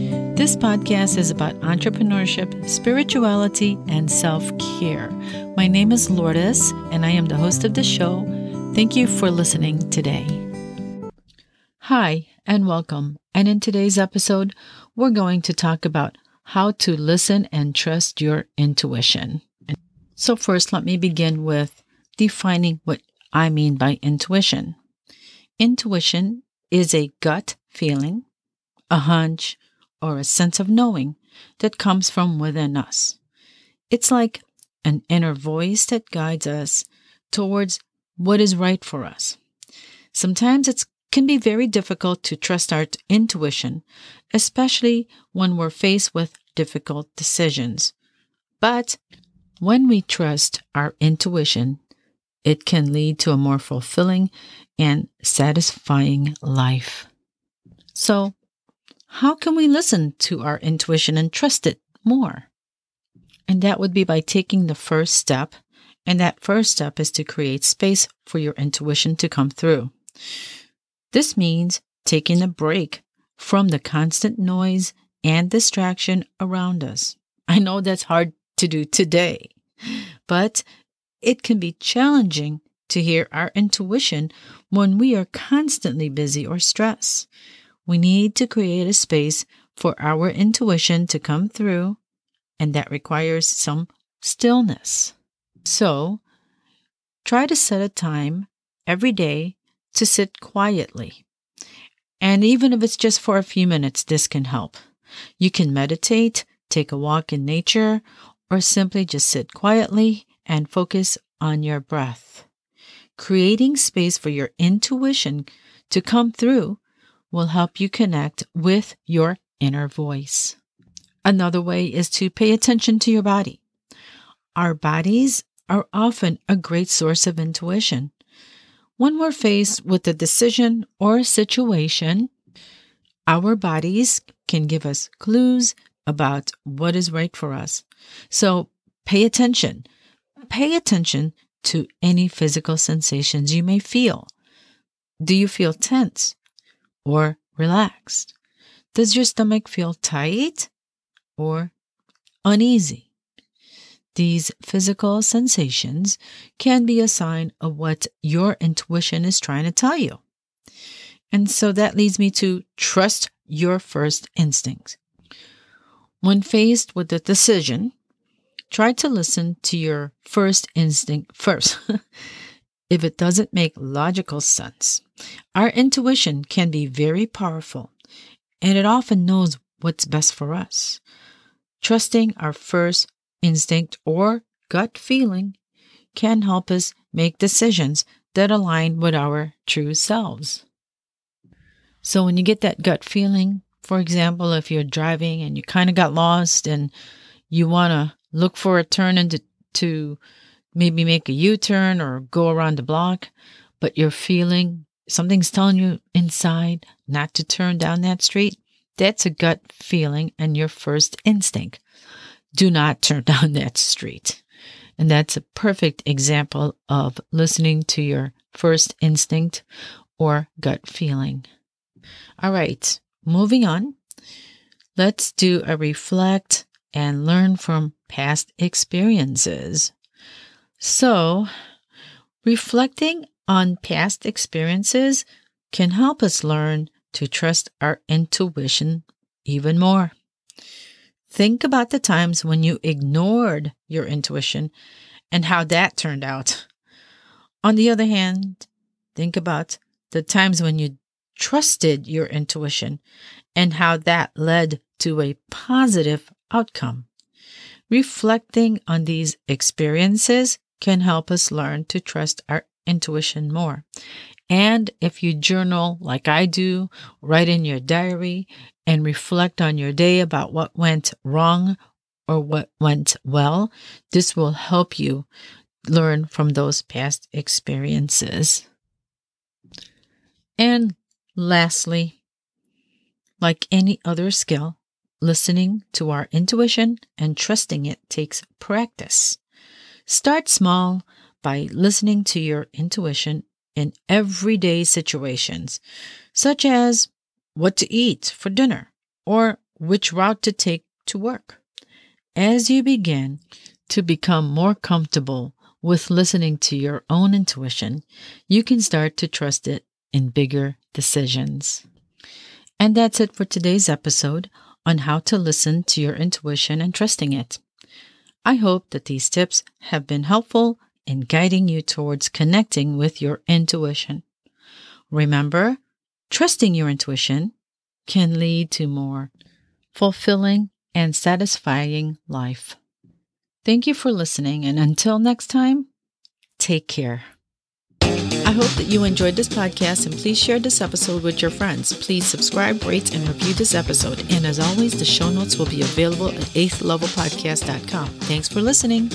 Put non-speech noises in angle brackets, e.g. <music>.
This podcast is about entrepreneurship, spirituality, and self care. My name is Lourdes, and I am the host of the show. Thank you for listening today. Hi, and welcome. And in today's episode, we're going to talk about how to listen and trust your intuition. So, first, let me begin with defining what I mean by intuition. Intuition is a gut feeling, a hunch, or a sense of knowing that comes from within us. It's like an inner voice that guides us towards what is right for us. Sometimes it can be very difficult to trust our intuition, especially when we're faced with difficult decisions. But when we trust our intuition, it can lead to a more fulfilling and satisfying life. So, how can we listen to our intuition and trust it more? And that would be by taking the first step. And that first step is to create space for your intuition to come through. This means taking a break from the constant noise and distraction around us. I know that's hard to do today, but it can be challenging to hear our intuition when we are constantly busy or stressed we need to create a space for our intuition to come through, and that requires some stillness. So, try to set a time every day to sit quietly. And even if it's just for a few minutes, this can help. You can meditate, take a walk in nature, or simply just sit quietly and focus on your breath. Creating space for your intuition to come through will help you connect with your inner voice. Another way is to pay attention to your body. Our bodies are often a great source of intuition. When we're faced with a decision or a situation, our bodies can give us clues about what is right for us. So pay attention. Pay attention to any physical sensations you may feel. Do you feel tense? Or relaxed? Does your stomach feel tight or uneasy? These physical sensations can be a sign of what your intuition is trying to tell you. And so that leads me to trust your first instincts. When faced with a decision, try to listen to your first instinct first. <laughs> if it doesn't make logical sense. Our intuition can be very powerful, and it often knows what's best for us. Trusting our first instinct or gut feeling can help us make decisions that align with our true selves. So, when you get that gut feeling, for example, if you're driving and you kind of got lost and you want to look for a turn into to maybe make a U turn or go around the block, but you're feeling something's telling you inside not to turn down that street, that's a gut feeling and your first instinct. Do not turn <laughs> down that street. And that's a perfect example of listening to your first instinct or gut feeling. All right, moving on. Let's do a reflect and learn from past experiences. So, reflecting on past experiences can help us learn to trust our intuition even more. Think about the times when you ignored your intuition and how that turned out. On the other hand, think about the times when you trusted your intuition and how that led to a positive outcome. Reflecting on these experiences can help us learn to trust our intuition more. And if you journal like I do, write in your diary and reflect on your day about what went wrong or what went well, this will help you learn from those past experiences. And lastly, like any other skill, listening to our intuition and trusting it takes practice. Start small by listening to your intuition in everyday situations, such as what to eat for dinner or which route to take to work. As you begin to become more comfortable with listening to your own intuition, you can start to trust it in bigger decisions. And that's it for today's episode on how to listen to your intuition and trusting it. I hope that these tips have been helpful in guiding you towards connecting with your intuition. Remember, trusting your intuition can lead to more fulfilling and satisfying life. Thank you for listening, and until next time, take care. I hope that you enjoyed this podcast and please share this episode with your friends. Please subscribe, rate, and review this episode. And as always, the show notes will be available at eighthlevelpodcast.com. Thanks for listening.